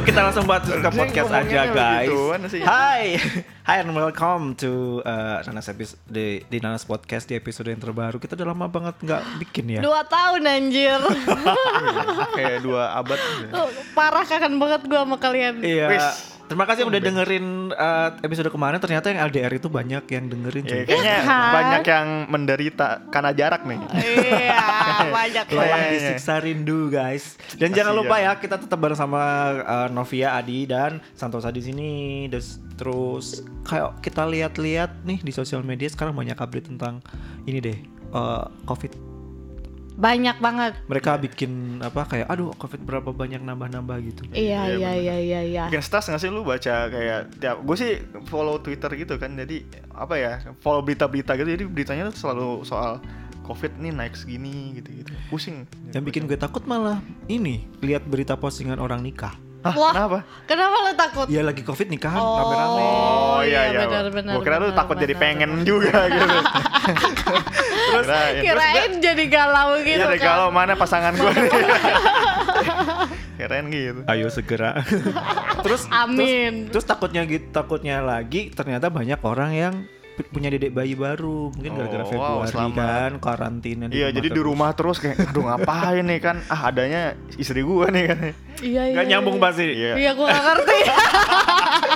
langsung kita langsung buat ke podcast aja guys. sih. Hai, hi and welcome to uh, Nanas episode di, di Nanas podcast di episode yang terbaru. Kita udah lama banget nggak bikin ya. Dua tahun anjir Kayak dua abad. Parah kangen banget gue sama kalian Iya. Wis. Terima kasih yang udah dengerin uh, episode kemarin. Ternyata yang LDR itu banyak yang dengerin. Ya, cuy. kayaknya kan? banyak yang menderita karena jarak nih. Iya banyak Lelah banget disiksa rindu guys. Dan jangan Kasian. lupa ya kita tetap bareng sama uh, Novia, Adi dan Santosa di sini. Des- Terus kayak kita lihat-lihat nih di sosial media sekarang banyak update tentang ini deh uh, COVID. Banyak banget. Mereka bikin apa kayak aduh COVID berapa banyak nambah-nambah gitu. Iya Iya, iya iya iya iya. Bikin stres gak sih lu baca kayak tiap gue sih follow Twitter gitu kan jadi apa ya follow berita-berita gitu jadi beritanya tuh selalu soal covid nih naik segini gitu-gitu. Pusing. Yang bikin gue takut malah ini lihat berita postingan orang nikah. Hah, Wah. kenapa? Kenapa lu takut? Ya lagi COVID nikahan Oh. rame-rame. Oh, iya, iya iya. benar, benar, Gue kira lu benar, takut jadi benar, pengen benar. juga gitu. Terus Kirain jadi galau gitu deh kan kalau mana pasangan gue nih. Keren gitu. Ayo segera. terus Amin. Terus, terus takutnya gitu, takutnya lagi ternyata banyak orang yang pu- punya dedek bayi baru, mungkin gara-gara Oh, wow, Februari selamat. kan karantina Iya jadi di terus. rumah terus kayak aduh ngapain nih kan ah adanya istri gue nih kan Iya iya Nggak nyambung iya. pasti. Iya. Iya gue gak ngerti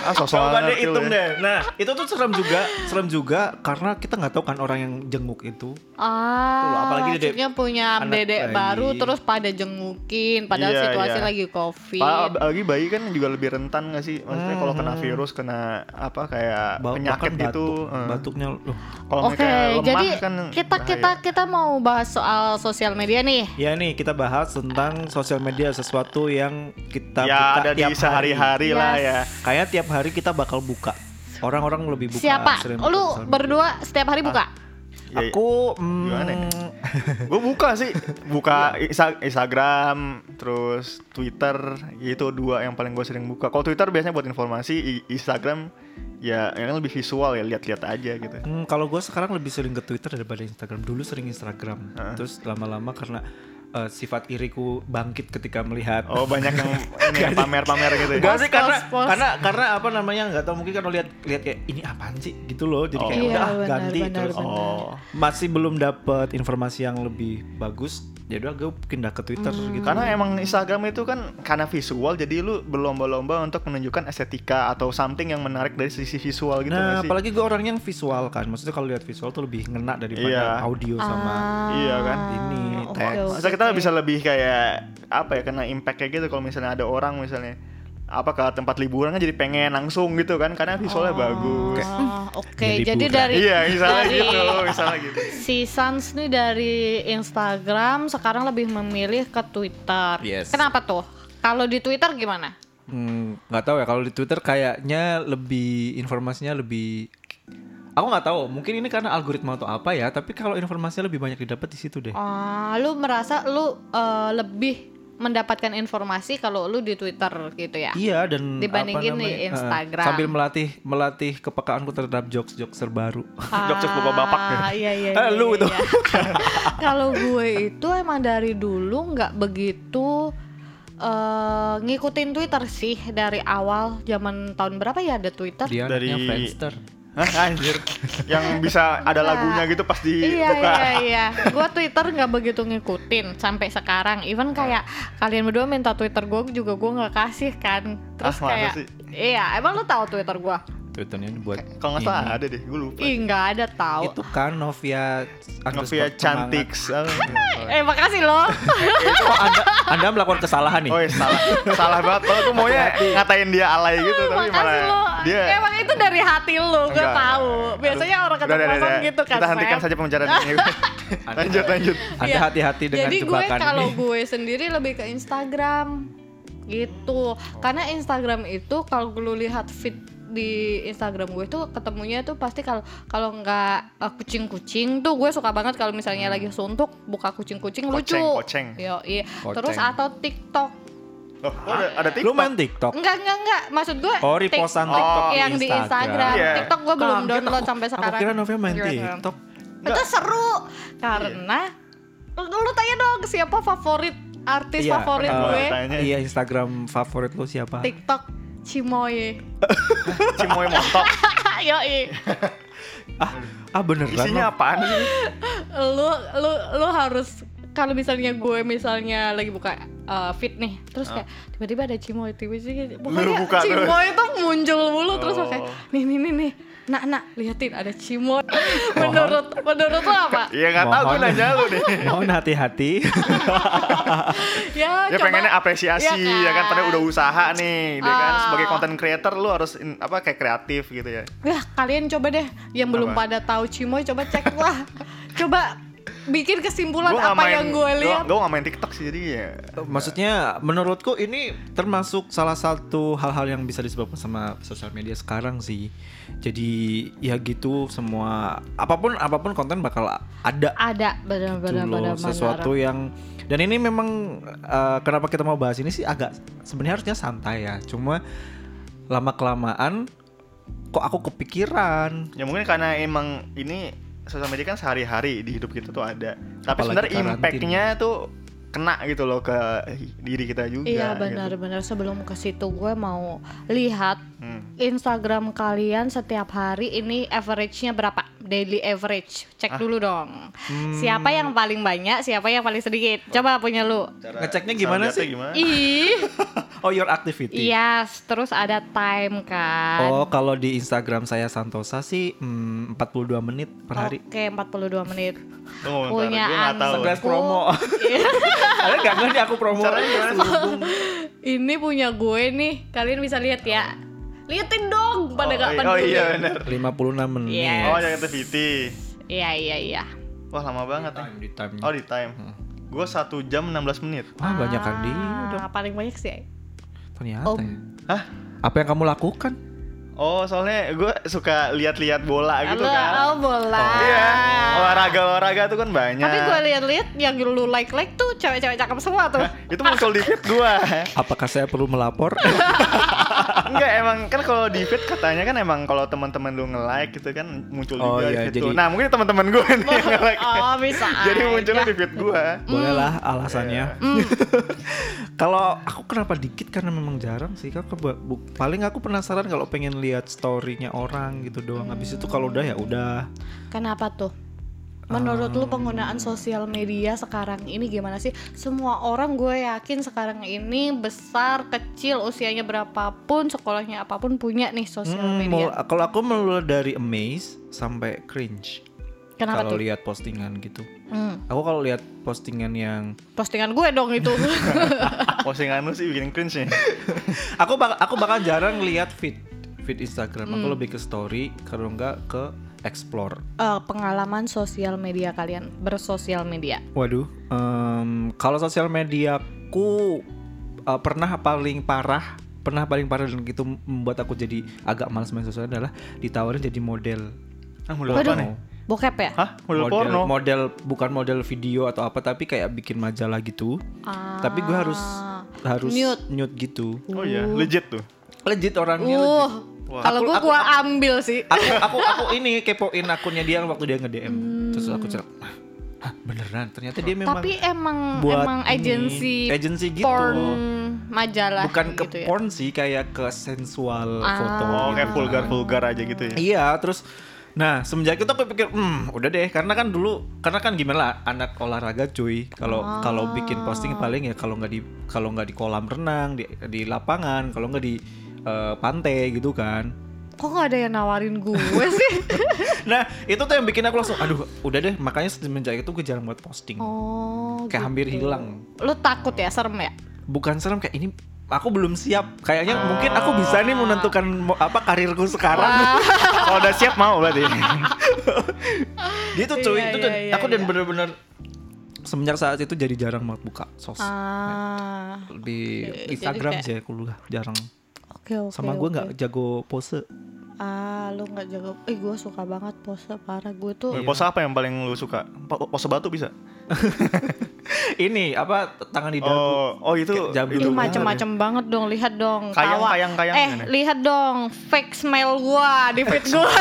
ah sosok Coba deh hitung ya. deh. Nah, itu tuh serem juga, serem juga karena kita nggak tahu kan orang yang jenguk itu. Ah, Tuh, apalagi dedek- maksudnya punya dedek bayi. baru terus pada jengukin padahal Iya, situasi iya. lagi covid Pak, lagi bayi kan juga lebih rentan gak sih? Maksudnya kalau kena Hmm. virus, kena apa kayak Ba- penyakit bahkan gitu. batuk, eh. batuknya loh. Kalau Oke, mereka lemah jadi kan kita bahaya. kita kita mau bahas soal sosial media nih. Ya nih kita bahas tentang sosial media sesuatu yang kita ya buka ada di tiap sehari-hari Yes. lah ya. Kayak tiap hari kita bakal buka. Orang-orang lebih buka. Siapa? buka Lu berdua setiap hari buka? Ya, Aku Gimana ya? gue buka sih, buka Insta- Instagram, terus Twitter, itu dua yang paling gue sering buka. Kalau Twitter biasanya buat informasi, Instagram ya yang lebih visual ya lihat-lihat aja gitu. Hmm, kalau gue sekarang lebih sering ke Twitter daripada Instagram. Dulu sering Instagram, terus lama-lama karena eh, sifat iriku bangkit ketika melihat. Oh banyak yang ini ya, pamer-pamer gitu ya. Enggak sih karena post, post. karena karena apa namanya nggak tahu mungkin kalau lihat lihat kayak ini apaan sih gitu loh jadi kayak Oh. udah Iya, ah, benar, ganti benar, terus benar. Oh, masih belum dapat informasi yang lebih bagus jadi udah gue pindah ke Twitter Hmm. gitu Karena emang Instagram itu kan karena visual jadi lu berlomba-lomba untuk menunjukkan estetika atau something yang menarik dari sisi visual gitu nah sih? apalagi gue orang yang visual kan maksudnya kalau lihat visual tuh lebih ngena daripada Iya. audio sama Iya kan? Ini, Ah, oke, teks. oke, Masa kita bisa lebih kayak apa ya kena impact kayak gitu kalau misalnya ada orang misalnya apa ke tempat liburan kan jadi pengen langsung gitu kan karena visualnya Oh, bagus. Oke, Jadi jadi liburan. dari Iya, misalnya dari gitu, misalnya gitu. Si Sans nih dari Instagram sekarang lebih memilih ke Twitter. Yes. Kenapa tuh? Kalau di Twitter gimana? Hmm, nggak tahu ya kalau di Twitter kayaknya lebih informasinya lebih aku nggak tahu mungkin ini karena algoritma atau apa ya tapi kalau informasinya lebih banyak didapat di situ deh Ah, lu merasa lu eh, lebih mendapatkan informasi kalau lu di Twitter gitu ya? iya dan Dibandingin apa di namanya, eh, Instagram. sambil melatih melatih kepekaanku terhadap jokes jokes terbaru Jokes-jokes bapak-bapak ya. Ah, Iya iya. Eh, iya, lu iya, itu. iya. Kalau gue itu emang dari dulu nggak begitu eh, ngikutin Twitter sih dari awal zaman tahun berapa ya ada Twitter? dia Dari- Friendster anjir. yang bisa ada lagunya gitu pas di Iya buka. iya iya. Gue Twitter nggak begitu ngikutin sampai sekarang. Even kayak kalian berdua minta Twitter gue juga gue nggak kasih kan. Terus Ah, kayak sih? iya emang lu tahu Twitter gue? Twitternya ini buat Kalau nggak salah ada deh, gue lupa. Ih nggak ada tahu. itu kan Novia Novia cantik. Eh makasih loh. oh anda anda melakukan kesalahan nih Oh iya salah, salah banget. Kalau gue maunya ngatain dia alay gitu, tapi makasih malah lo. dia. Emang itu dari hati lu, gue tahu. Biasanya orang ketemu gitu kan. Kita hentikan saja pembicaraan ini. lanjut, lanjut. anda Iya. hati-hati dengan Jadi gue kalau gue sendiri lebih ke Instagram gitu. Karena Instagram itu kalau lu lihat feed di Instagram gue tuh ketemunya tuh pasti kalau kalau nggak uh, kucing-kucing tuh gue suka banget kalau misalnya lagi suntuk buka kucing-kucing lucu. Hmm. Koceng. Yo, iya. Koceng. Terus atau TikTok. Oh, ada, ada TikTok. lu main TikTok Enggak, enggak, enggak. Maksud gue Oh, repostan Oh. TikTok yang di Instagram. Iya. TikTok gue belum Kaget download aku. sampai sekarang. Aku kira Novia main Gimana? TikTok. Itu seru karena lu, lu tanya dong siapa favorit artis Iya, favorit eh, gue Tanya. Iya Instagram favorit lu siapa? TikTok Cimoye. Cimoy montok. Yoi. Ah beneran Isinya lo? apaan sih? lu lu lu harus kalau misalnya gue misalnya lagi buka uh, feed nih terus kayak tiba-tiba ada Cimoy tiba-tiba pokoknya buka terus. Cimoy tuh muncul mulu terus Oh. kayak nih nih nih nih nak nak. Liatin ada Cimoy menurut menurut lo apa? Iya nggak tahu gue nanya lu deh. Mohon. Hati-hati. ya, Ya coba- pengennya apresiasi Iya ya kan? Pada udah usaha nih, dia kan? Ah. sebagai content creator lu harus in- apa kayak kreatif gitu ya. ya kalian coba deh. Yang belum Apa? pada tahu Cimoy coba cek lah. Coba bikin kesimpulan Gua apa main- yang gue lihat Gue gak main TikTok sih jadi ya. Maksudnya menurutku ini termasuk salah satu hal-hal yang bisa disebabkan sama sosial media sekarang sih. Jadi ya gitu semua apa pun apa pun konten bakal ada ada gitu benar-benar benar sesuatu yang dan ini memang eh, kenapa kita mau bahas ini sih agak sebenarnya harusnya santai ya. Cuma lama kelamaan kok aku kepikiran Ya mungkin karena emang ini sosial media kan sehari-hari di hidup kita tuh ada. Tapi sebenarnya impact-nya tuh kena gitu loh ke diri kita juga. Iya gitu. benar-benar sebelum ke situ gue mau lihat Hmm. Instagram kalian setiap hari ini average-nya berapa? Daily average. Ah. Cek dulu dong. Hmm. Siapa yang paling banyak, siapa yang paling sedikit? Coba punya lu. Cara- Ngeceknya gimana sih? Gimana? Ih. oh your activity. Yes, terus ada time kan. Oh, kalau di Instagram saya Santosa sih hmm, 42 menit per hari. Oke, 42 menit. Bentar, Punya. Segelas promo. Ada nggak ngerti aku promo? Caranya gimana sih? Ini punya gue nih. Kalian bisa lihat ya. Liatin dong pada oh, gak iya- peduli. oh iya benar. 56 menit. Yes. Oh, yang activity. Iya, iya, iya. Wah, lama banget nih. Time di time. Oh, di time. Gue 1 jam 16 menit. Wah, banyak kan dia Ah, dong. paling banyak sih. Ternyata. Oh. ya. Hah? Apa yang kamu lakukan? Oh, soalnya gue suka lihat-lihat bola gitu Halo, kan. Oh, bola. Iya, olahraga-olahraga tuh kan banyak. Tapi gue lihat-lihat yang lu like-like tuh cewek-cewek cakep semua tuh. itu muncul di feed gue. Apakah saya perlu melapor? Enggak, emang kan kalau di feed katanya kan emang kalau teman-teman lu nge-like gitu kan muncul Oh, juga iya, di feed jadi- tuh. Nah, mungkin teman-teman gue nih yang nge-like. Oh, bisa Jadi munculnya di feed gue. Bolehlah alasannya. Mm. kalau aku kenapa dikit karena memang jarang sih. Kan bu- paling aku penasaran kalau pengen lihat story-nya orang gitu doang. Habis itu kalau udah ya udah. Kenapa tuh? Menurut lu penggunaan sosial media sekarang ini gimana sih? Semua orang gue yakin sekarang ini besar, kecil, usianya berapapun, sekolahnya apa pun punya nih sosial Hmm, media. kalau aku mulai dari amaze sampai cringe. Kenapa Kalau lihat postingan gitu. Hmm, Aku kalau lihat postingan yang postingan gue dong itu. Postingan lu sih bikin cringe nih. aku bakal aku bakal jarang lihat feed feed Instagram. Hmm. Aku lebih ke story kalau enggak ke explore. Eh, pengalaman sosial media kalian bersosial media. Waduh, em, kalau sosial mediaku eh, pernah paling parah, pernah paling parah dan itu membuat aku jadi agak malas main sosial adalah ditawarin jadi model. Ah, model Waduh, apa nih? bokep ya? Hah? Model, porno? model bukan model video atau apa tapi kayak bikin majalah gitu. Ah, Tapi gue harus harus Nude. nude gitu. Oh iya, legit tuh. Legit orangnya legit. Uh, Wah. Kalau Aku- gue aku- gua ambil sih. aku aku aku ini kepoin akunnya dia waktu dia nge DM terus aku cek Hah, beneran ternyata dia memang Tapi emang buat emang ini, agensi agensi gitu porn majalah bukan ke gitu ya. porn sih kayak ke sensual Ah. foto Oh, gitu kayak kan. vulgar-vulgar aja gitu ya. iya terus Nah semenjak itu aku pikir, hmm udah deh karena kan dulu karena kan gimana lah anak olahraga cuy kalau kalau bikin posting paling ya kalau nggak di kalau nggak di kolam renang di di lapangan kalau nggak di eh, pantai gitu kan. Kok gak ada yang nawarin gue sih? Nah itu tuh yang bikin aku langsung aduh udah deh. Makanya semenjak itu gue jarang buat posting. Oh, kayak hampir gitu. hilang. Lu takut ya, serem ya? bukan serem kayak ini aku belum siap. Kayaknya mungkin aku bisa nih menentukan apa karirku sekarang. Kalau udah siap mau berarti. gitu cuy. Iya, itu iya, tuh iya, aku dan iya. bener-bener semenjak saat itu jadi jarang banget buka sos. Ah, di Jadi Instagram kayak- sih aku jarang oke oke. sama gue nggak jago pose Ah, lu nggak jago. Eh, gue suka banget pose parah gue tuh. Pose apa yang paling lu suka? Po- Pose batu bisa? ini apa tangan di dagu Oh, oh itu Kayak jabu. Itu macem-macem banget dong, lihat dong. Kayang, tawa. kayang, kayang eh, gimana? lihat dong, fake smile gua di feed gua.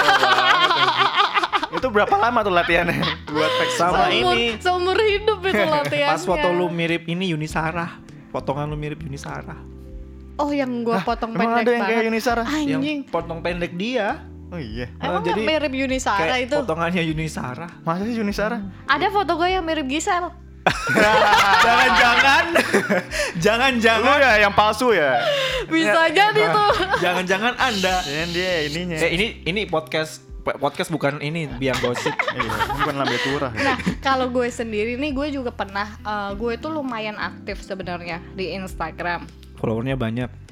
Itu berapa lama tuh latihannya buat pack Sama seumur, ini. seumur hidup itu latihannya. Pas foto lu mirip ini Yuni Sarah. Potongan lu mirip Yuni Sarah. Oh yang gua potong Emang pendek ada yang kayak banget. Yuni Sarah? Yang Anjing. potong pendek dia. Oh iya. Emang jadi mirip Yuni Sarah Kayak itu? potongannya Yuni Sarah. Masa sih Yuni Sarah? Ada foto gue yang mirip Gisel. Jangan-jangan Lu Jangan-jangan ya yang palsu ya? Bisa jadi tuh. Jangan-jangan Anda Dan dia ininya. Eh ini ini podcast podcast bukan ini biang gosip. Iya, ini bukan lambe turah. Nah, kalau gue sendiri nih gue juga pernah eh, gue tuh lumayan aktif sebenarnya di Instagram. Followernya banyak.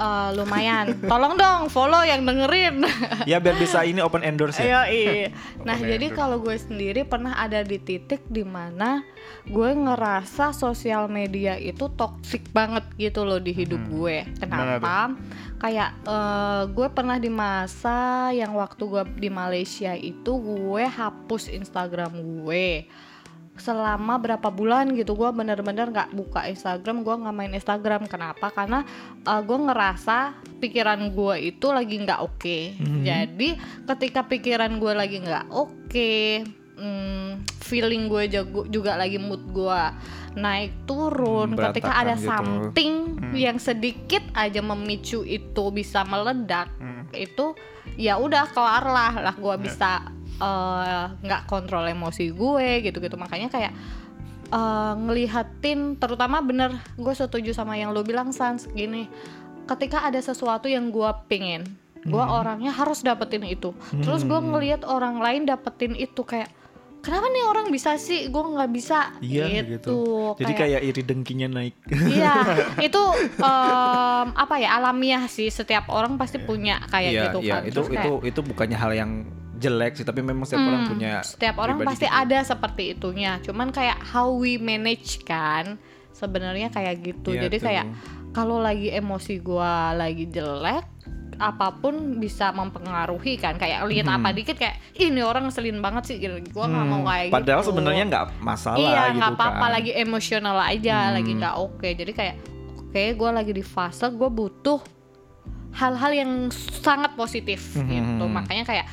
Eh, lumayan. Tolong dong follow yang dengerin. Ya biar bisa ini open endorse ya. Ayo, iya. Nah, Open jadi kalau gue sendiri pernah ada di titik di mana gue ngerasa sosial media itu toxic banget gitu loh di hidup gue. Gimana Kenapa? Kayak eh, gue pernah di masa yang waktu gue di Malaysia itu gue hapus Instagram gue selama berapa bulan gitu gue bener-bener nggak buka Instagram gue nggak main Instagram. Kenapa? Karena uh, gue ngerasa pikiran gue itu lagi nggak oke. Jadi ketika pikiran gue lagi nggak oke hmm, feeling gue juga lagi mood gue naik turun Hmm, ketika ada gitu. something yang sedikit aja memicu itu bisa meledak Hmm. itu ya udah kelar lah lah gue bisa eh, nggak kontrol emosi gue gitu-gitu. Makanya kayak eh, ngelihatin terutama bener gue setuju sama yang lo bilang sans gini. Ketika ada sesuatu yang gue pingin gue orangnya harus dapetin itu. Terus gue ngelihat orang lain dapetin itu kayak kenapa nih orang bisa sih? Gue nggak bisa. Iya gitu, gitu. Jadi kayak iri dengkinya naik. Iya, itu em, apa ya alamiah sih. Setiap orang pasti punya kayak Iya, gitu iya, kan. itu Terus kayak, itu itu bukannya hal yang jelek sih, tapi memang setiap orang hmm, punya setiap orang pasti gitu. ada seperti itunya. Cuman kayak how we manage kan sebenarnya kayak gitu. Iya Jadi tuh. kayak kalau lagi emosi gua lagi jelek apa pun bisa mempengaruhi kan kayak lihat Hmm. apa dikit kayak ini orang ngeselin banget sih gitu. gua nggak mau kayak Padahal gitu sebenarnya nggak masalah iya gitu nggak apa-apa kan. lagi emosional aja Hmm. lagi nggak oke jadi kayak oke gue lagi di fase gue butuh hal-hal yang sangat positif Hmm. gitu makanya kayak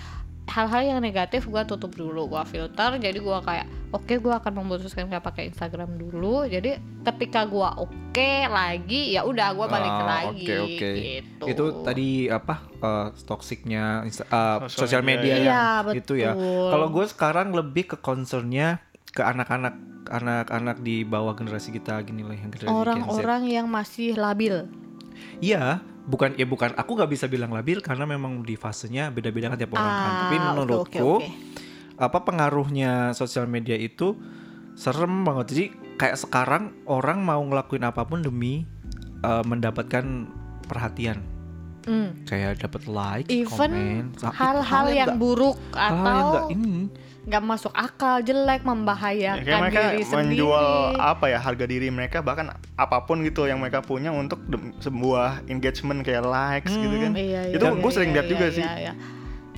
hal-hal yang negatif gue tutup dulu gue filter jadi gue kayak oke gue akan memutuskan nggak pakai Instagram dulu jadi ketika gue oke lagi ya udah gue balik Oh, lagi Oke oke. gitu Itu tadi apa uh, toksiknya insta- uh, Sosial sosial media, media, Iya, yang itu ya. betul. Kalau gue sekarang lebih ke concernnya ke anak-anak anak-anak di bawah generasi kita gini lah yang generasi orang-orang yang masih labil Iya, bukan ya bukan aku nggak bisa bilang labil karena memang di fasenya beda-beda kan tiap orang kan. Ah, Tapi oke, menurutku oke. apa pengaruhnya sosial media itu serem banget. Jadi kayak sekarang orang mau ngelakuin apa pun demi uh, mendapatkan perhatian. Hmm. Kayak dapat like, even komen, hal-hal yang buruk hal-hal yang atau nggak ini. nggak masuk akal jelek Ya, membahayakan kayak mereka diri sendiri menjual apa ya harga diri mereka bahkan apa pun gitu yang mereka punya untuk sebuah engagement kayak likes gitu kan. Iya, iya, itu iya, gue sering iya, lihat iya, juga iya, sih. iya.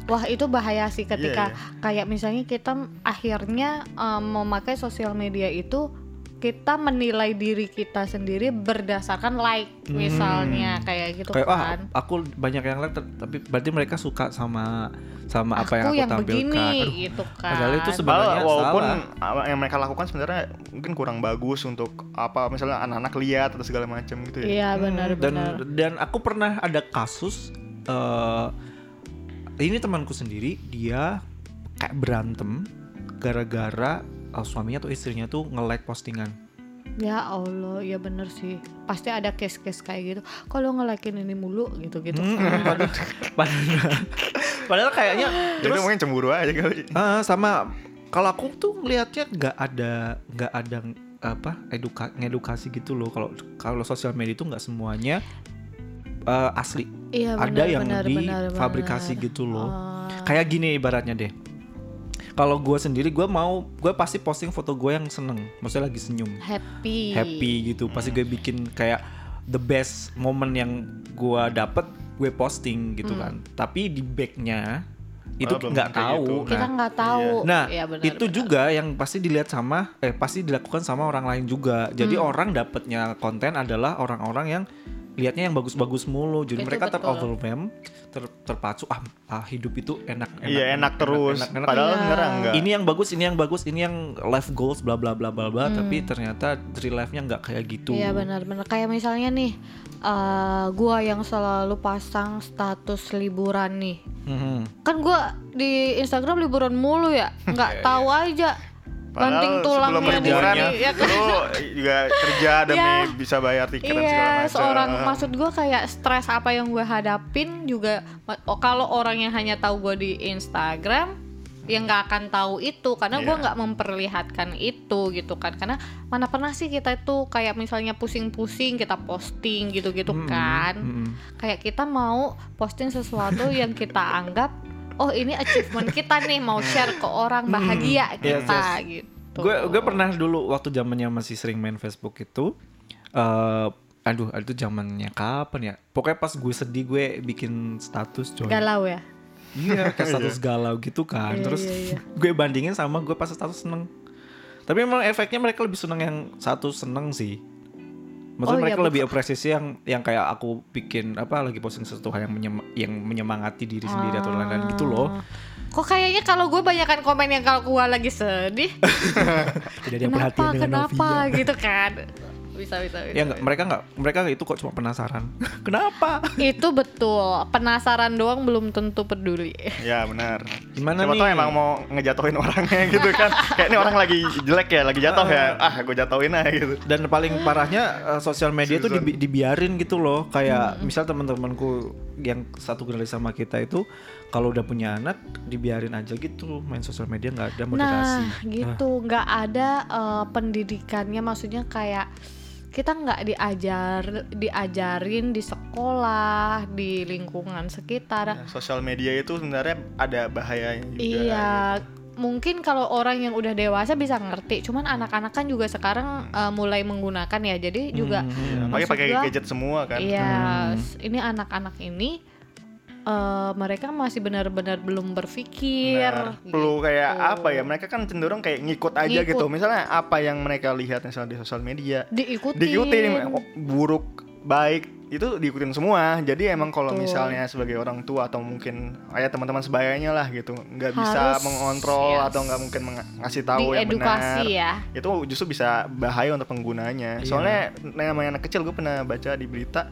Wah itu bahaya sih ketika Iya, kayak misalnya kita akhirnya um, memakai sosial media itu kita menilai diri kita sendiri berdasarkan like misalnya kayak gitu Hmm. Kayak ah kan. aku banyak yang like tapi berarti mereka suka sama sama apa yang aku yang tampilkan. begini Aduh, gitu kan. Padahal itu Padahal sebenarnya walaupun salah. yang mereka lakukan sebenarnya mungkin kurang bagus untuk apa misalnya anak-anak lihat atau segala macam gitu ya. Iya Hmm, benar dan benar. dan aku pernah ada kasus eh ini temanku sendiri dia kayak berantem gara-gara eh, suaminya atau istrinya tuh nge-like postingan. Ya Allah, ya bener sih. Pasti ada case-case kayak gitu. Kalau ngelakin ini mulu gitu-gitu. Hmm, padahal, padahal, padahal kayaknya Jadi terus mungkin cemburu aja kali. eh, sama kalau aku tuh ngelihatnya nggak ada nggak ada apa eduka ngedukasi gitu loh kalau kalau sosial media itu nggak semuanya eh, asli Iya ada benar, yang benar, difabrikasi benar. gitu loh Oh. kayak gini ibaratnya deh kalau gue sendiri gue mau gue pasti posting foto gue yang seneng maksudnya lagi senyum happy. happy gitu pasti gue bikin kayak the best moment yang gue dapet gue posting gitu Hmm. kan tapi di backnya itu Oh, nggak tahu gitu. Kita Nah, nggak tahu. Nah, Iya, benar, itu benar. juga yang pasti dilihat sama eh pasti dilakukan sama orang lain juga. Jadi Hmm. orang dapatnya konten adalah orang-orang yang lihatnya yang bagus-bagus mulu jadi Itu mereka betul. teroverwhelm ter, terpacu ah, ah hidup itu enak Iya enak terus. enak, enak. Padahal Iya. sebenarnya enggak. ini yang bagus ini yang bagus ini yang life goals bla bla bla bla bla Hmm. tapi ternyata real life-nya nggak kayak gitu Iya benar-benar kayak misalnya nih eh gua yang selalu pasang status liburan nih. Mhm. Kan gua di Instagram liburan mulu ya, nggak tahu aja. Banting Padahal sebelum liburan ya kan? lu juga kerja demi Iya. bisa bayar tiket dan segala Iya, macam. seorang maksud gua kayak stres apa yang gue hadapin juga oh, kalau orang yang hanya tahu gue di Instagram yang nggak akan tahu itu karena gua Iya. nggak memperlihatkan itu gitu kan karena mana pernah sih kita itu kayak misalnya pusing-pusing kita posting gitu-gitu Mm-mm, kan mm-mm. kayak kita mau posting sesuatu yang kita anggap oh ini achievement kita nih mau share ke orang bahagia Yes, kita yes. gitu. Gue gue pernah dulu waktu zamannya masih sering main Facebook itu eh aduh itu zamannya kapan ya? Pokoknya pas gue sedih gue bikin status coy. Galau ya? Iya kayak status galau gitu kan. Iya, terus iya, iya. gue bandingin sama gue pas status seneng. Tapi memang efeknya mereka lebih seneng yang satu seneng sih Maksudnya Oh, iya, mereka lebih bukan- apresiasi yang yang kayak aku bikin apa lagi posting sesuatu yang menyem- yang menyemangati diri sendiri atau lain-lain gitu loh. Kok kayaknya kalau gue banyakan komen yang kalau gue lagi sedih, Tidak ada yang kenapa perhatian dengan kenapa Novia. gitu kan? Bisa bisa bisa. Ya enggak, mereka enggak mereka itu kok cuma penasaran. Kenapa? Itu betul. Penasaran doang belum tentu peduli. Ya benar. Gimana Siapa nih? tahu emang mau ngejatuhin orangnya gitu kan. Kayak ini orang lagi jelek ya, lagi jatuh ya. Ah, gue jatuhin aja gitu. Dan paling parahnya eh, sosial media tuh dibi- dibiarin gitu loh. Kayak misal teman-temanku yang satu generasi sama kita itu kalau udah punya anak dibiarin aja gitu main sosial media nggak ada moderasi. Nah, gitu. Nggak ada eh, pendidikannya. Maksudnya kayak kita nggak diajar diajarin di sekolah di lingkungan sekitar Nah, sosial media itu sebenarnya ada bahayanya juga. Iya, mungkin kalau orang yang udah dewasa bisa ngerti. Cuman anak-anak kan juga sekarang uh, mulai menggunakan ya. Jadi juga Hmm. Iya, pakai gua, gadget semua kan. Iya, s- ini anak-anak ini uh, mereka masih benar-benar belum berpikir. Benar. perlu kayak gitu. apa ya mereka kan cenderung kayak ngikut aja Ngikut. gitu misalnya apa yang mereka lihat misalnya di sosial media Diikutin. diikutin oh, buruk baik itu diikutin semua jadi emang kalau misalnya sebagai orang tua atau mungkin ayah teman-teman sebayanya lah gitu nggak bisa mengontrol yes. atau nggak mungkin meng- ngasih tahu yang benar Diedukasi ya. itu justru bisa bahaya untuk penggunanya Iya. soalnya namanya anak kecil gue pernah baca di berita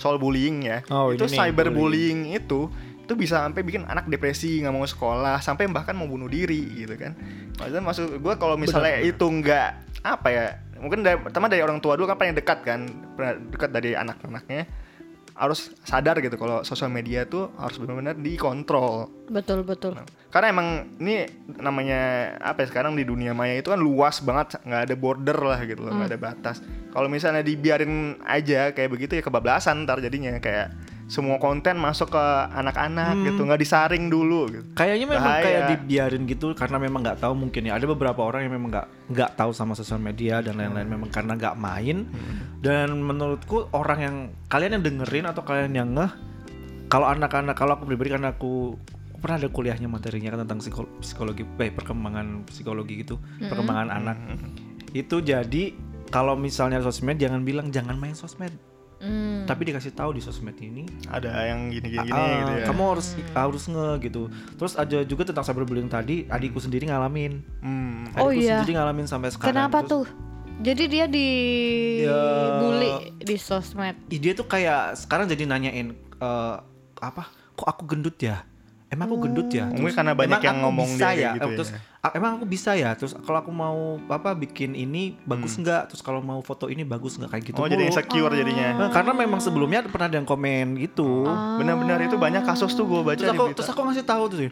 soal bullying ya. Oh, itu cyberbullying itu itu bisa sampai bikin anak depresi nggak mau sekolah sampai bahkan mau bunuh diri gitu kan. Maksudnya maksud gue kalau misalnya Benar, itu nggak apa ya mungkin dari, pertama dari orang tua dulu kan paling dekat kan dekat dari anak-anaknya harus sadar gitu kalau sosial media tuh harus benar-benar dikontrol. Betul betul. karena emang ini namanya apa ya sekarang di dunia maya itu kan luas banget nggak ada border lah gitu loh nggak ada batas. Kalau misalnya dibiarin aja kayak begitu ya kebablasan ntar jadinya kayak semua konten masuk ke anak-anak gitu nggak disaring dulu gitu. Kayaknya memang Bahaya. kayak dibiarin gitu karena memang nggak tahu mungkin ya. Ada beberapa orang yang memang nggak nggak tahu sama sosial media dan lain-lain memang karena nggak main. Dan menurutku orang yang kalian yang dengerin atau kalian yang ngeh kalau anak-anak kalau aku pribadi karena aku, pernah ada kuliahnya materinya kan tentang psikolo- psikologi eh, perkembangan psikologi gitu perkembangan anak. Itu jadi kalau misalnya sosmed jangan bilang jangan main sosmed. Hmm. Tapi dikasih tahu di sosmed ini ada yang gini-gini gini, Ah, gitu ya Kamu harus harus nge gitu. Terus ada juga tentang cyberbullying tadi, adikku sendiri ngalamin. Hmm. Oh Adikku iya. sendiri ngalamin sampai sekarang. Kenapa Terus, tuh? Jadi dia di Ya. bully di sosmed. Dia tuh kayak sekarang jadi nanyain eh, apa? Kok aku gendut ya? Emang aku gendut ya? Mungkin Terus, karena banyak "Emang yang ngomong dia ya? gitu ya." Terus "Ah, emang aku bisa ya? Terus kalau aku mau apa bikin ini bagus nggak? Terus kalau mau foto ini bagus nggak kayak gitu? Hmm. oh jadi insecure jadinya Nah, karena memang sebelumnya pernah ada yang komen gitu. benar-benar itu banyak kasus tuh gue baca terus di aku terus aku ngasih tahu tuh sih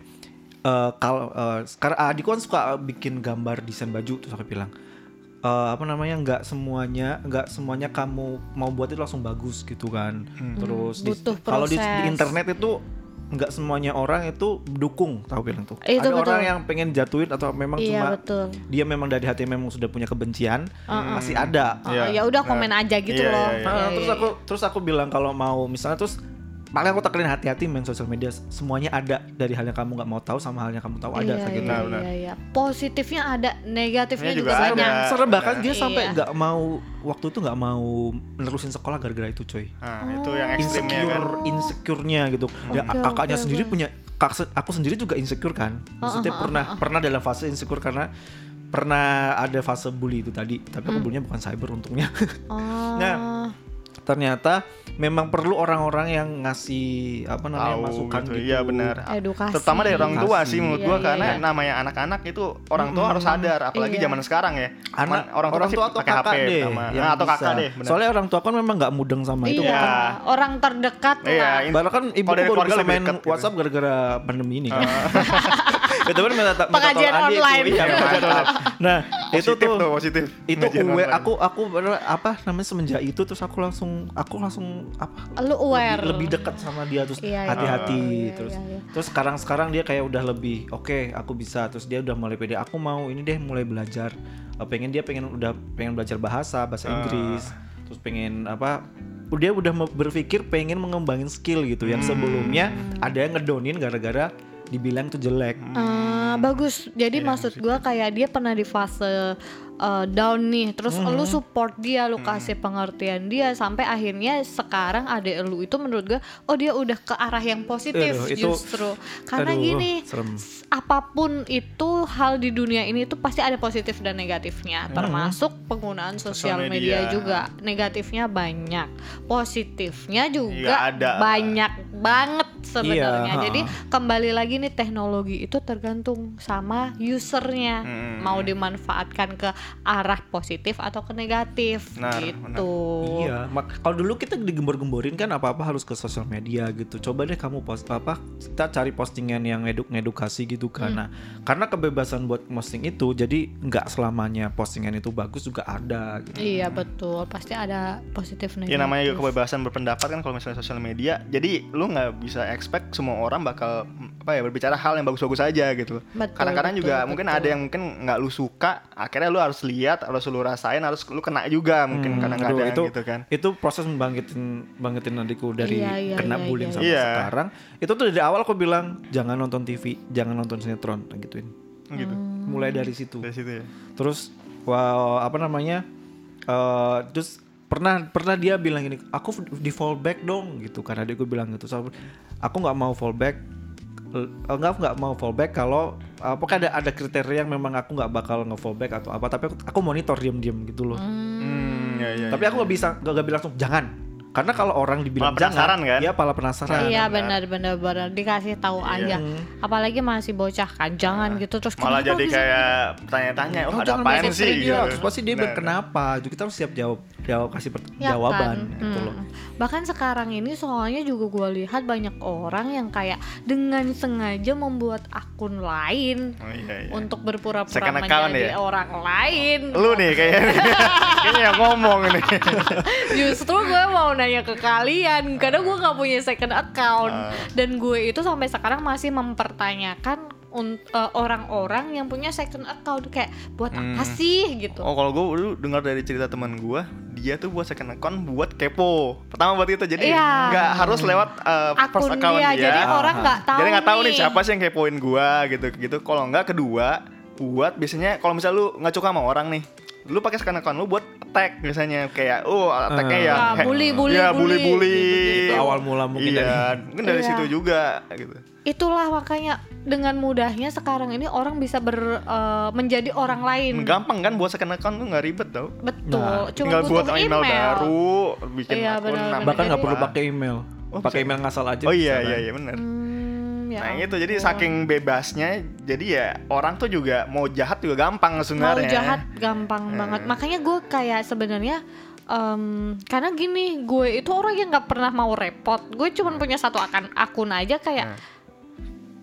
eh, kalau eh, sekarang adikku kan suka bikin gambar desain baju terus aku bilang eh, apa namanya nggak semuanya nggak semuanya kamu mau buat itu langsung bagus gitu kan terus di- butuh kalau di, di internet itu nggak semuanya orang itu dukung tahu bilang tuh Itu ada betul. orang yang pengen jatuhin atau memang Iya cuma betul. dia memang dari hati memang sudah punya kebencian masih ada Iya. ya udah komen aja gitu Iya, loh. iya, iya. Nah, Iya, terus iya, aku terus aku bilang kalau mau misalnya terus paling aku tekenin hati-hati main sosial media semuanya ada dari hal yang kamu nggak mau tahu sama hal yang kamu tahu ada iya, kayak gitu. iya, benar. iya, iya. Positifnya ada, negatifnya juga, juga ada. banyak. Serem bahkan dia Iya. sampai nggak mau waktu itu nggak mau menerusin sekolah gara-gara itu coy. Nah, itu yang ekstrimnya kan. Insecure, insecure-nya gitu. ya Oke, kakaknya oke, sendiri oke. punya aku sendiri juga insecure kan. Maksudnya Oh, oh, pernah pernah dalam fase insecure karena pernah ada fase bully itu tadi, tapi Hmm. aku bullynya bukan cyber untungnya. Oh. Nah, ternyata memang perlu orang-orang yang ngasih apa namanya Tahu masukan gitu. gitu. Iya benar. edukasi. Terutama dari orang tua Edukasi. sih menurut Iya, gua iya, karena iya. namanya anak-anak itu orang tua harus sadar apalagi Iya. zaman sekarang ya. Anak orang tua, pasti atau pakai kakak HP deh pertama. yang Nah, atau bisa. kakak deh, benar. Soalnya orang tua kan memang nggak mudeng sama itu. Iya, Iya. orang terdekat Iya, lah. Bahkan ibu baru keluarga bisa main gitu. WhatsApp gara-gara pandemi ini kan. itu kan minta, minta Pengajian tolong adik online. Iya, pengajian online. Nah, itu tuh tuh, positif. itu aware aku aku apa namanya semenjak itu terus aku langsung aku langsung apa Lu aware. lebih, lebih dekat sama dia terus Iya, iya. hati-hati iya, terus iya, iya. terus sekarang sekarang dia kayak udah lebih oke aku bisa terus dia udah mulai pede aku mau ini deh mulai belajar Eh, pengen dia pengen udah pengen belajar bahasa bahasa Ah. Inggris terus pengen apa dia udah berpikir pengen mengembangin skill gitu yang Hmm. sebelumnya ada yang ngedonin gara-gara dibilang tuh jelek Eh, bagus. Jadi maksud gua kayak dia pernah di fase uh, down nih, terus lu support dia, lu kasih pengertian dia sampai akhirnya sekarang adek lu itu menurut gua oh dia udah ke arah yang positif Aduh, itu- justru. Karena aduh, gini, serem. apa pun itu hal di dunia ini itu pasti ada positif dan negatifnya, termasuk penggunaan sosial media. media. juga. Negatifnya banyak, positifnya juga Iya, ada. banyak banget sebenarnya. Iya, Jadi kembali lagi nih teknologi itu tergantung sama usernya Hmm. mau dimanfaatkan ke arah positif atau ke negatif Benar, gitu. Iya, mak- kalau dulu kita digembor-gemborin kan apa-apa harus ke sosial media gitu. Coba deh kamu post apa kita cari postingan yang eduk ngedukasi gitu karena karena kebebasan buat posting itu jadi nggak selamanya postingan itu bagus juga ada gitu. Iya betul, pasti ada positif negatif. Ya namanya juga kebebasan berpendapat kan kalau misalnya sosial media. Jadi lu nggak bisa expect semua orang bakal apa ya berbicara hal yang bagus-bagus aja gitu. Betul, Kadang-kadang betul, juga betul. mungkin ada yang mungkin nggak lu suka, akhirnya lu harus lihat, harus lu rasain, harus lu kena juga mungkin Hmm, kadang-kadang aduh, itu gitu kan. itu proses membangkitin bangkitin adikku dari Iya, iya, kena iya, bullying iya, sampai iya. sekarang. Itu tuh dari awal aku bilang jangan nonton TV, jangan nonton sinetron gituin. Gitu. Hmm. Mulai dari situ. Dari situ ya. terus wow apa namanya eh terus pernah pernah dia bilang gini aku di fallback dong gitu karena dia gue bilang gitu so, aku nggak mau fallback Eh, enggak nggak mau fallback kalau apakah ada ada kriteria yang memang aku nggak bakal nge fallback atau apa tapi aku, aku monitor diam-diam gitu loh. Hmm, ya, ya, tapi ya. aku nggak bisa nggak nggak bilang langsung jangan karena kalau orang dibilang Malah penasaran jangan kan? dia malah penasaran Iya benar. benar benar dikasih tahu aja. Apalagi masih bocah kan, jangan gitu terus Malah jadi bisa- kayak tanya-tanya, oh, Oh, ada apaan message sih? dia. gitu. Terus pasti dia Nah, bilang kenapa. Jadi kita harus siap jawab, jawab kasih per- Ya jawaban kan? gitu Hmm. loh. Bahkan sekarang ini soalnya juga gue lihat banyak orang yang kayak dengan sengaja membuat akun lain Oh, iya, iya. untuk berpura-pura Second account menjadi ya? orang lain. Lu nih kayaknya Kayaknya yang ngomong nih Justru gue mau nanya ke kalian karena gue nggak punya second account Ah. dan gue itu sampai sekarang masih mempertanyakan eh, orang-orang yang punya second account kayak buat apa Hmm. sih gitu. Oh kalau gue dulu dengar dari cerita teman gue Dia tuh buat second account buat kepo Pertama buat itu Jadi Iya. nggak harus lewat uh, first akun account dia, dia jadi orang nggak tahu Jadi nggak tahu nih nih. siapa sih yang kepoin gue gitu gitu Kalau nggak kedua Buat biasanya kalau misalnya lu nggak suka sama orang nih lu pakai second account lu buat attack biasanya kayak oh attacknya Ah. ya Ah, he- bully, bully, ya bully, bully bully gitu-gitu. Itu awal mula mungkin iya, dari- mungkin dari Iya. situ juga gitu Itulah makanya dengan mudahnya sekarang ini orang bisa ber eh, menjadi orang lain. gampang kan buat second account tuh nggak ribet tau Betul, Nah, cuma tinggal buat butuh email, baru bikin Iya, akun benar. Bahkan nggak perlu pakai email. Oh, pakai email ngasal aja. oh bisa iya kan? iya iya benar Hmm, ya Nah itu jadi saking bebasnya jadi ya orang tuh juga mau jahat juga gampang mau sebenarnya. jahat gampang Hmm. banget makanya gue kayak sebenarnya em, karena gini gue itu orang yang nggak pernah mau repot gue cuma punya satu akun akun aja kayak Hmm.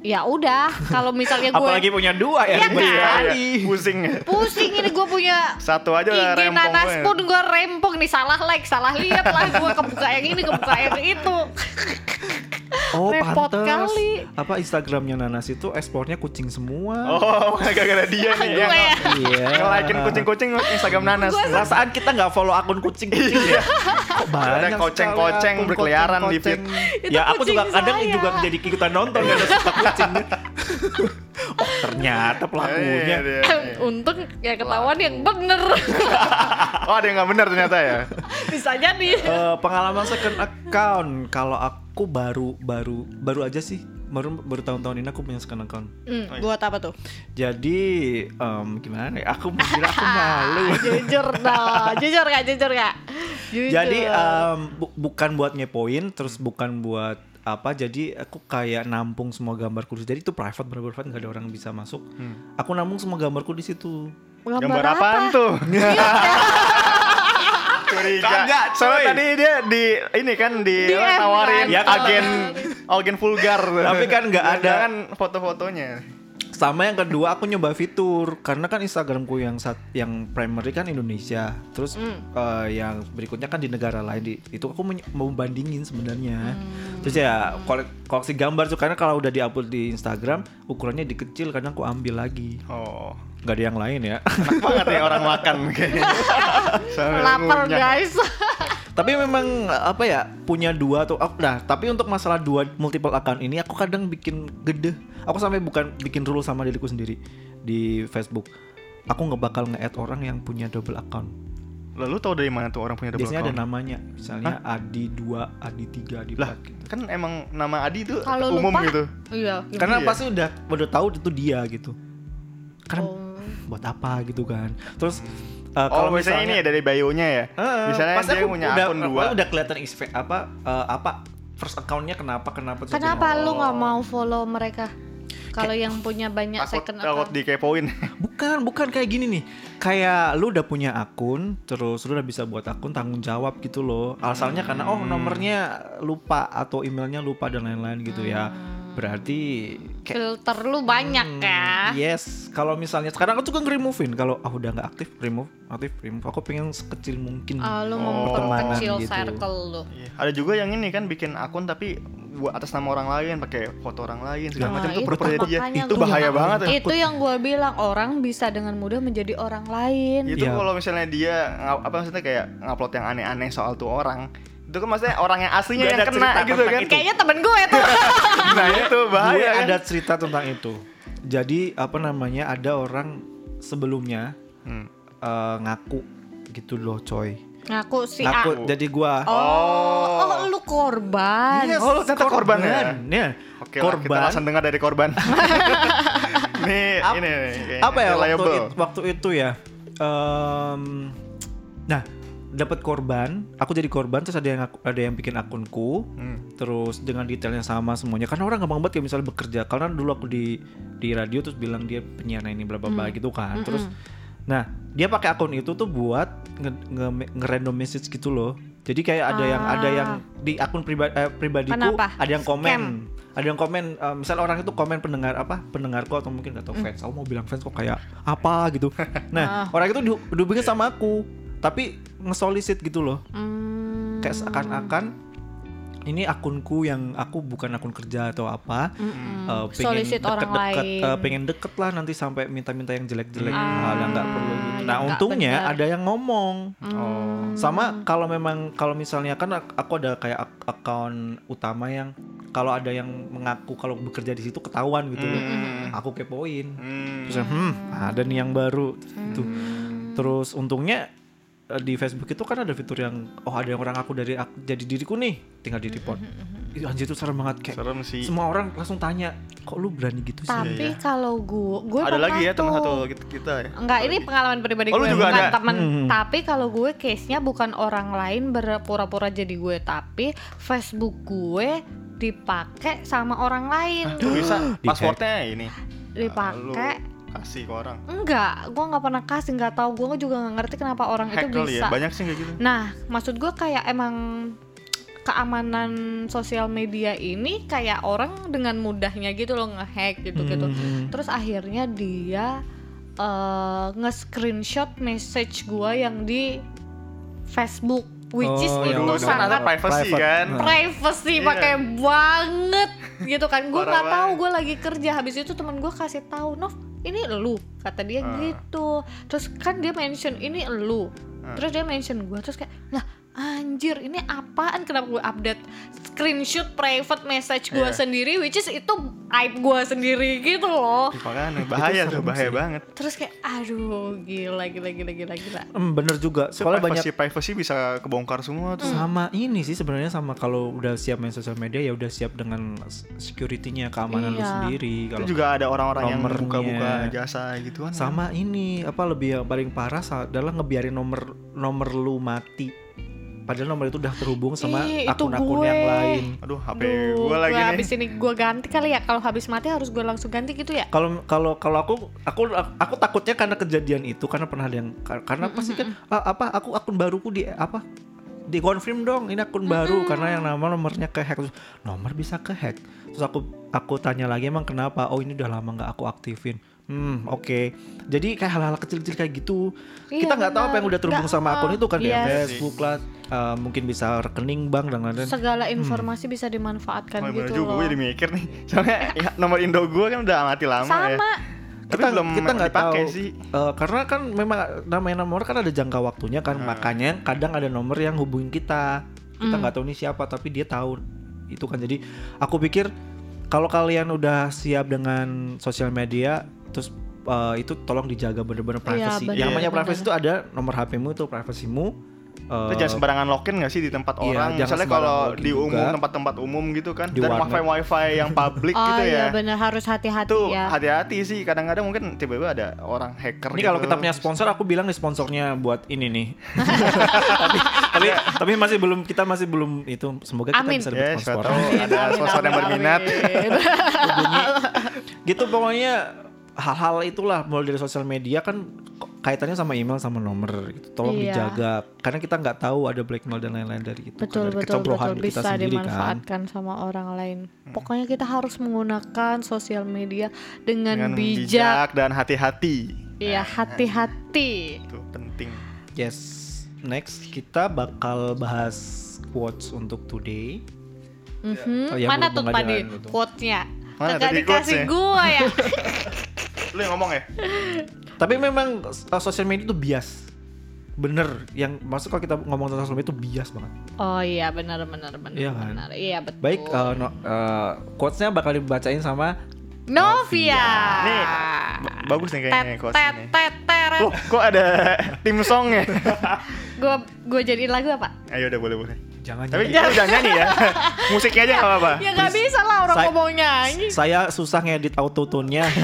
ya udah kalau misalnya gue Apalagi punya dua ya. Ribet kan? Iya, pusing. pusing ini gue punya Satu aja udah IG rempong nanas gue. pun gue rempong nih salah like salah lihat lah gue kebuka yang ini kebuka yang itu Oh, Repot pantes. kali. Apa Instagramnya Nanas itu ekspornya kucing semua. Oh, gara-gara dia nih yang ya. Iya. nge-likein kucing-kucing Instagram Nanas. Perasaan kita nggak follow akun kucing-kucing ya. Kok Ada koceng-koceng berkeliaran di. Itu Ya aku juga kadang juga jadi ikutan nonton gak ada suka kucing. oh ternyata pelakunya. Iya, iya, iya. Untung ya ketahuan yang bener. Oh, ada yang nggak benar ternyata ya. Bisa jadi. Eh, pengalaman second account kalau aku baru baru baru aja sih baru baru tahun-tahun ini aku punya second account. Hmm, buat apa tuh? Jadi em, gimana ya? Aku bilang aku malu. jujur dong, jujur gak, jujur gak? Jujur. Jadi em, bu- bukan buat ngepoin, terus bukan buat apa? Jadi aku kayak nampung semua gambarku. Jadi itu private, bener private nggak ada orang bisa masuk. Aku nampung semua gambarku di situ. Gambar apaan tuh? Curiga. Kagak, Soalnya tadi dia di ini kan di tawarin? Ya, agen agen vulgar. Tapi kan nggak ada. kan foto-fotonya. Sama yang kedua aku nyoba fitur karena kan Instagramku yang sat, yang primary kan Indonesia. Terus eh, yang berikutnya kan di negara lain di, itu aku mau bandingin sebenarnya. Terus ya kolek- koleksi gambar tuh karena kalau udah diupload di Instagram ukurannya dikecil kadang aku ambil lagi. Oh. nggak ada yang lain ya. Enak banget nih orang makan kayaknya. Lapar guys. tapi memang apa ya punya dua tuh. oh, Nah tapi untuk masalah dua multiple account ini aku kadang bikin gede. Aku sampai bukan bikin rule sama diriku sendiri di Facebook. Aku nggak bakal nge-add orang yang punya double account. Lalu tahu dari mana tuh orang punya double Biasanya ada account? namanya, misalnya Adi 2, Adi 3, Adi 4 Lah, gitu. kan emang nama Adi tuh Kalau umum lupa, gitu. Iya. Karena Iya. pasti udah udah tahu itu dia gitu. Karena Oh. buat apa gitu kan. Terus uh, Oh, kalau misalnya ini ya dari bio-nya ya. Heeh, misalnya pasti dia aku punya udah, akun dua. udah kelihatan apa eh, apa first accountnya kenapa kenapa Kenapa jadi- lu nggak mau follow mereka? Kalau yang punya banyak takut second takut account. dikepoin. bukan bukan kayak gini nih kayak lu udah punya akun terus lu udah bisa buat akun tanggung jawab gitu loh alasannya karena oh nomornya lupa atau emailnya lupa dan lain-lain gitu ya berarti kayak Filter lu banyak Hmm, ya. Yes, kalau misalnya sekarang aku juga nge-removein kalau ah udah nggak aktif, remove, aktif, remove. Aku pengen sekecil mungkin. Ah, lu Oh, memperkecil gitu. circle lu. Iya. Ada juga yang ini kan bikin akun tapi buat atas nama orang lain, pakai foto orang lain segala Nah, macam itu pura-pura jadi dia. makanya Itu bahaya banget ya. Itu yang gue bilang orang bisa dengan mudah menjadi orang lain. Itu Iya. kalau misalnya dia apa maksudnya kayak ngupload yang aneh-aneh soal tuh orang. Itu kan maksudnya orang yang aslinya yang kena gitu kan. itu. Kayaknya temen gue tuh. Nah, itu bahaya Gue kan. ada cerita tentang itu. Jadi apa namanya ada orang sebelumnya Hmm. eh, ngaku gitu loh, coy. Ngaku si Ngaku A. jadi gua. Oh, oh, lu korban. Yes, Oh, lu ternyata korban ya? Ya. Oke lah, kita korban. langsung dengar dari korban. Nih, Ap- ini nih, kayaknya apa ya waktu itu, waktu itu ya em, nah dapat korban aku jadi korban terus ada yang aku- ada yang bikin akunku Hmm. terus dengan detailnya sama semuanya. Karena orang gampang banget ya misalnya bekerja karena dulu aku di di radio terus bilang dia penyiar ini bla bla bla gitu kan. Terus nah dia pakai akun itu tuh buat nge, nge, nge-random message gitu loh. Jadi kayak ada yang ada yang di akun pribadi eh, pribadiku Kenapa? ada yang komen. Scam. ada yang komen eh, misal orang itu komen pendengar apa pendengarku atau mungkin gak tau fans. Aku mau bilang fans kok kayak apa gitu. Nah orang itu di- dihubungin sama aku tapi ngesolisit gitu loh Hmm. kayak seakan-akan ini akunku yang aku bukan akun kerja atau apa Mm-mm. eh, pengen Solicit orang deket-deket, lain. eh, pengen deket lah nanti sampai minta-minta yang jelek-jelek Ah, hal yang nggak perlu gitu. nah nggak untungnya benar. ada yang ngomong Oh. sama kalau memang kalau misalnya kan ak- aku ada kayak ak- akun utama yang kalau ada yang mengaku kalau bekerja di situ ketahuan gitu loh aku kepoin Hmm. terus hmm ada nih yang baru gitu terus untungnya di Facebook itu kan ada fitur yang oh ada yang orang aku dari aku, jadi diriku nih tinggal di report Ih, anjir itu serem banget kayak Serem sih. semua orang langsung tanya kok lu berani gitu sih Tapi kalau gue, gue Ada lagi ya teman satu tuh. kita, kita ya. Enggak, ini pengalaman pribadi Oh, lu gue juga bukan ada? teman. Hmm. Tapi kalau gue case-nya bukan orang lain berpura-pura jadi gue, tapi Facebook gue dipakai sama orang lain. Tuh bisa passwordnya ini. Dipakai kasih ke orang. enggak, gue nggak pernah kasih, nggak tahu gue juga nggak ngerti kenapa orang Hack itu kali bisa. ya. Banyak sih kayak gitu. Nah, maksud gue kayak emang keamanan sosial media ini kayak orang dengan mudahnya gitu loh ngehack gitu-gitu. Hmm. Terus akhirnya dia eh, nge-screenshot message gua yang di Facebook which is Oh, itu kan sangat privacy Private. kan. Hmm. privacy Iya. pakai banget gitu kan gue nggak tahu gue lagi kerja habis itu teman gue kasih tahu Nov ini elu kata dia Ah. gitu terus kan dia mention ini elu Ah. terus dia mention gue terus kayak lah anjir ini apaan kenapa gue update screenshot private message gue Iya. sendiri which is itu aib gue sendiri gitu loh Makanya bahaya tuh, bahaya sih. banget. terus kayak aduh gila gila gila gila gila Hmm, bener juga. So, Soalnya banyak privacy, privacy bisa kebongkar semua tuh. sama ini sih sebenarnya sama kalau udah siap main sosial media ya udah siap dengan security-nya keamanan lu Iya. sendiri Itu kalau juga ada orang-orang yang buka-buka jasa gitu kan. sama ini apa lebih yang paling parah adalah ngebiarin nomor nomor lu mati padahal nomor itu udah terhubung sama akun-akun yang lain. Aduh, HP Duh, gue lagi gua nih. habis ini gue ganti kali ya. Kalau habis mati harus gue langsung ganti gitu ya? Kalau kalau kalau aku aku aku takutnya karena kejadian itu karena pernah ada yang kar- karena pasti kan? "Ah, apa? Aku akun baruku di apa? Di confirm dong ini akun baru. Karena yang nama nomornya ke hack. Nomor bisa ke hack. Terus aku aku tanya lagi emang kenapa? Oh ini udah lama nggak aku aktifin hmm oke jadi kayak hal-hal kecil-kecil kayak gitu Iya, kita nggak tahu apa yang udah terhubung sama akun itu kan kayak yes. Facebook lah eh, mungkin bisa rekening bank dan lain-lain segala informasi bisa dimanfaatkan Oh, gitu juga loh gue jadi mikir nih. Soalnya ya, nomor Indo gue kan udah mati lama ya. sama Tapi kita belum kita nggak tahu sih. Eh, karena kan memang namanya nomor kan ada jangka waktunya kan Hmm. makanya kadang ada nomor yang hubungin kita kita Hmm. nggak tahu ini siapa tapi dia tahu itu kan jadi aku pikir kalau kalian udah siap dengan sosial media terus eh, itu tolong dijaga bener-bener Iya, privacy bener, yang namanya privacy itu ada nomor HP-mu itu privasimu eh, Terus jangan sembarangan login gak sih di tempat Iya, orang? Misalnya kalau di umum tempat-tempat umum gitu kan, Di dan wifi wifi yang public oh gitu iya ya. bener harus hati-hati Itu ya hati-hati sih. Kadang-kadang mungkin tiba-tiba ada orang hacker. Ini gitu. kalau kita punya sponsor, aku bilang nih sponsornya buat ini nih. tapi, tapi tapi masih belum kita masih belum itu. Semoga kita Amin. bisa dapat Ya, siapa sponsor. tahu ada sponsor yang berminat. gitu pokoknya hal-hal itulah mulai dari sosial media kan kaitannya sama email sama nomor gitu. Tolong Iya. dijaga karena kita nggak tahu ada blackmail dan lain-lain dari itu. betul kan, dari betul betul kita bisa sendiri kan. dimanfaatkan sama orang lain pokoknya kita harus menggunakan sosial media dengan, dengan bijak bijak dan hati-hati. iya hati-hati Itu penting. Yes. Next kita bakal bahas quotes untuk today. Mhm. Oh, yang mana tuh tadi quote-nya Mana Kagak dikasih quotes-nya? gua ya Lu yang ngomong ya? Tapi memang uh, sosial media itu bias. Bener, yang maksud kalau kita ngomong tentang sosial media itu bias banget. oh iya benar benar benar Iya kan? benar iya betul Baik, uh, no, uh, quotes-nya bakal dibacain sama Novia Nih, ba- bagus nih kayaknya tet quotes tet tet teret. Loh, kok ada tim song ya? gua gua jadiin lagu apa Ayo udah boleh boleh. Jangan Tapi nyanyi. jangan nyanyi ya. Musiknya aja nggak apa-apa. ya nggak bisa lah orang Saya- ngomong nyanyi Saya susah ngedit autotune-nya.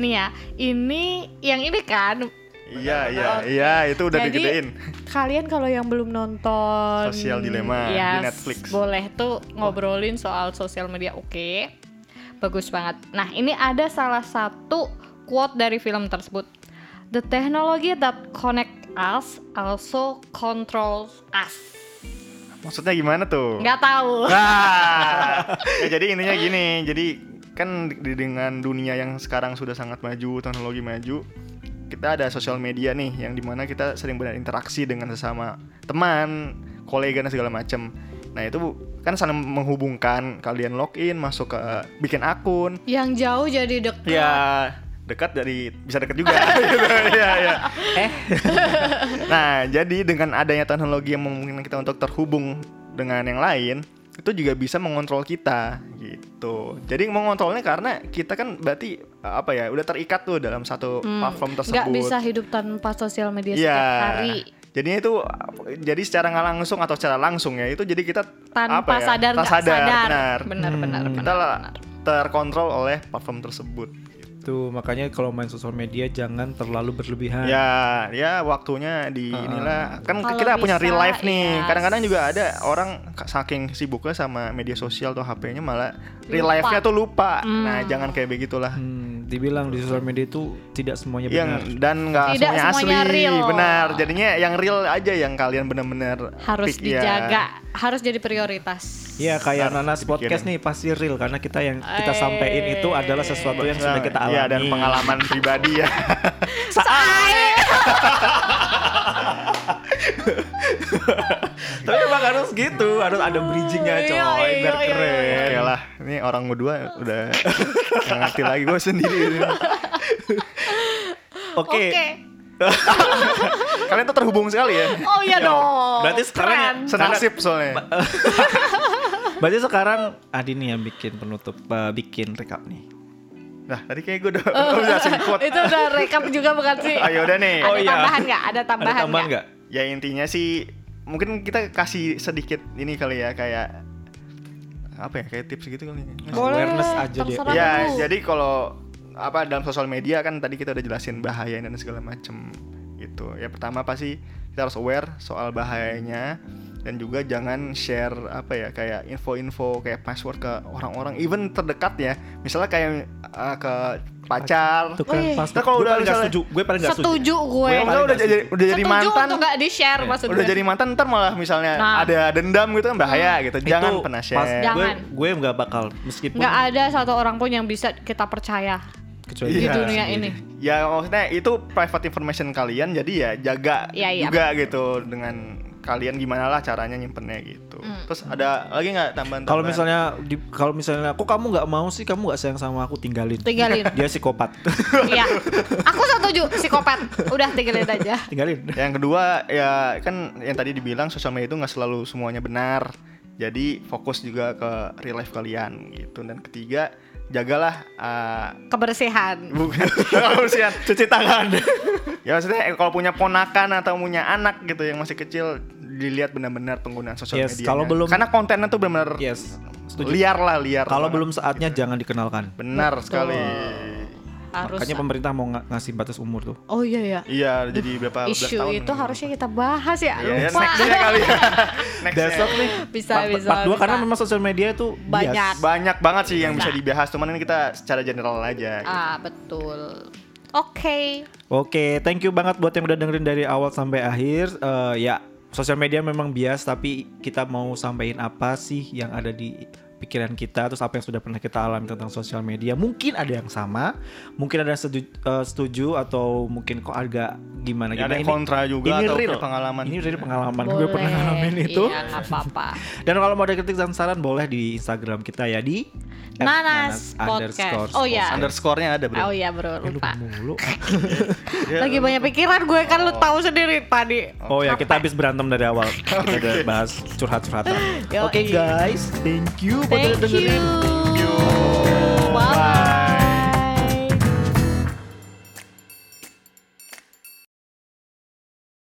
nih ya ini yang ini kan Iya iya iya itu udah Jadi, digedein. kalian kalau yang belum nonton Sosial Dilema di yes, Netflix. boleh tuh ngobrolin soal sosial media oke bagus banget nah ini ada salah satu quote dari film tersebut the technology that connect us also controls us. Maksudnya gimana tuh? nggak tahu. Nah, ya jadi intinya gini, jadi kan di- dengan dunia yang sekarang sudah sangat maju, teknologi maju, kita ada sosial media nih yang di mana kita sering berinteraksi dengan sesama teman, kolega dan segala macam. Nah itu kan saling menghubungkan, kalian login, masuk ke bikin akun, yang jauh jadi dekat. Ya dekat dari bisa dekat juga gitu ya ya eh nah jadi dengan adanya teknologi yang memungkinkan kita untuk terhubung dengan yang lain itu juga bisa mengontrol kita gitu jadi mengontrolnya karena kita kan berarti apa ya udah terikat tuh dalam satu platform tersebut nggak bisa hidup tanpa sosial media Iya. setiap hari Jadinya itu jadi secara nggak langsung atau secara langsung ya itu jadi kita tanpa apa ya, sadar tak nggak sadar, benar. benar benar Hmm. benar, Kita lah benar. terkontrol oleh platform tersebut. Tuh, makanya kalau main sosial media jangan terlalu berlebihan. Ya, ya waktunya di Heeh. inilah kan Kalau kita punya bisa, real life nih. iya. Kadang-kadang juga ada orang saking sibuknya sama media sosial atau HP-nya malah real life-nya tuh lupa. Hmm. Nah, jangan kayak begitulah. Hmm, dibilang di sosial media itu tidak semuanya Yang benar. dan nggak Tidak semuanya asli, semuanya real. benar. Jadinya yang real aja yang kalian benar-benar harus pick, ya. dijaga harus jadi prioritas Iya kayak Harus Nanas dipikirin. podcast nih pasti real karena kita yang kita Eh. sampaikan itu adalah sesuatu yang sudah kita alami. Iya, dan pengalaman pribadi ya. Saya Tapi emang harus gitu, harus ada bridgingnya Iya, coy, iya, biar iya, keren. Oke lah, ini orang berdua udah ngerti lagi gue sendiri. ini. Oke. Oke. Kalian tuh terhubung sekali ya. Oh iya dong. Berarti sekarang ya- Keren. Senasib soalnya. Berarti sekarang Adi nih yang bikin penutup, eh, bikin recap nih. Nah, tadi kayak gue udah, udah quote. itu udah rekap juga bukan sih? Ayo udah nih. Ada Oh, iya. tambahan nggak? Ada tambahan Ada tambahan nggak? nggak? Ya intinya sih mungkin kita kasih sedikit ini kali ya kayak apa ya kayak tips gitu kali. ya. Boleh. Awareness aja deh. Ya, lu. jadi kalau apa dalam sosial media kan tadi kita udah jelasin bahaya dan segala macem gitu. Ya pertama pasti kita harus aware soal bahayanya dan juga jangan share apa ya kayak info-info kayak password ke orang-orang even terdekat ya. Misalnya kayak uh, ke pacar. Tuh kan iya. pas Nah, kalau gue udah paling nggak misalnya- setuju, gue paling nggak setuju. Setuju gue. Gue udah jadi setuju. udah jadi Setuju mantan. untuk nggak di share maksud Udah jadi mantan ntar malah misalnya Nah. ada dendam gitu kan bahaya gitu. Jangan Itu pernah share. gue, Jangan. gue nggak bakal meskipun Nggak ada satu orang pun yang bisa kita percaya kecuali di Iya. dunia ini. Ya maksudnya itu private information kalian jadi ya jaga Iya, iya. juga gitu dengan kalian gimana lah caranya nyimpennya gitu. Hmm. Terus ada lagi nggak tambahan? Kalau misalnya kalau misalnya kok kamu nggak mau sih kamu nggak sayang sama aku tinggalin. Tinggalin. Dia psikopat. Iya. Aku setuju psikopat. Udah tinggalin aja. tinggalin. yang kedua ya kan yang tadi dibilang sosial media itu nggak selalu semuanya benar. Jadi fokus juga ke real life kalian gitu. Dan ketiga jagalah uh, Kebersihan. bukan kebersihan. Cuci tangan. ya maksudnya eh, kalau punya ponakan atau punya anak gitu yang masih kecil dilihat benar-benar penggunaan sosial Yes, media. kalau belum- karena kontennya tuh benar-benar yes. Setuju. liar lah liar. Kalau belum saatnya jangan dikenalkan. benar Betul. sekali. Harus. Makanya pemerintah mau nga- ngasih batas umur tuh. Oh iya ya. Iya, jadi berapa belas Isu tahun. itu harusnya kita bahas ya. Iya, ya, Lupa. nextnya kali ya. Nextnya. Besok nih. Bisa, part, bisa, part dua bisa. karena memang sosial media itu Banyak. bias. Banyak banget sih yang bisa dibahas, cuman ini kita secara general aja. gitu. Ah, betul. Oke. Oke, thank you banget buat yang udah dengerin dari awal sampai akhir. Eh, ya, sosial media memang bias, tapi kita mau sampaikan apa sih yang ada di pikiran kita, terus apa yang sudah pernah kita alami tentang sosial media. Mungkin ada yang sama, mungkin ada yang setuju, eh, setuju atau mungkin kok agak gimana Ya, gimana. ada yang kontra juga ini atau real pengalaman. Ini real pengalaman gue Boleh. pernah ngalamin itu. Iya, apa-apa. Dan kalau mau ada kritik dan saran boleh di Instagram kita ya di Nanas underscore Podcast. Oh ya. Underscore-nya ada, Bro. Oh iya bro, Eh, lupa lupa. mulu. Dia- Lagi banyak pikiran gue kan lu tahu sendiri tadi. Oh ya, kita habis berantem dari awal. Kita udah bahas curhat-curhatan. Oke guys, thank you buat dengerin. Thank you. Bye. Bye.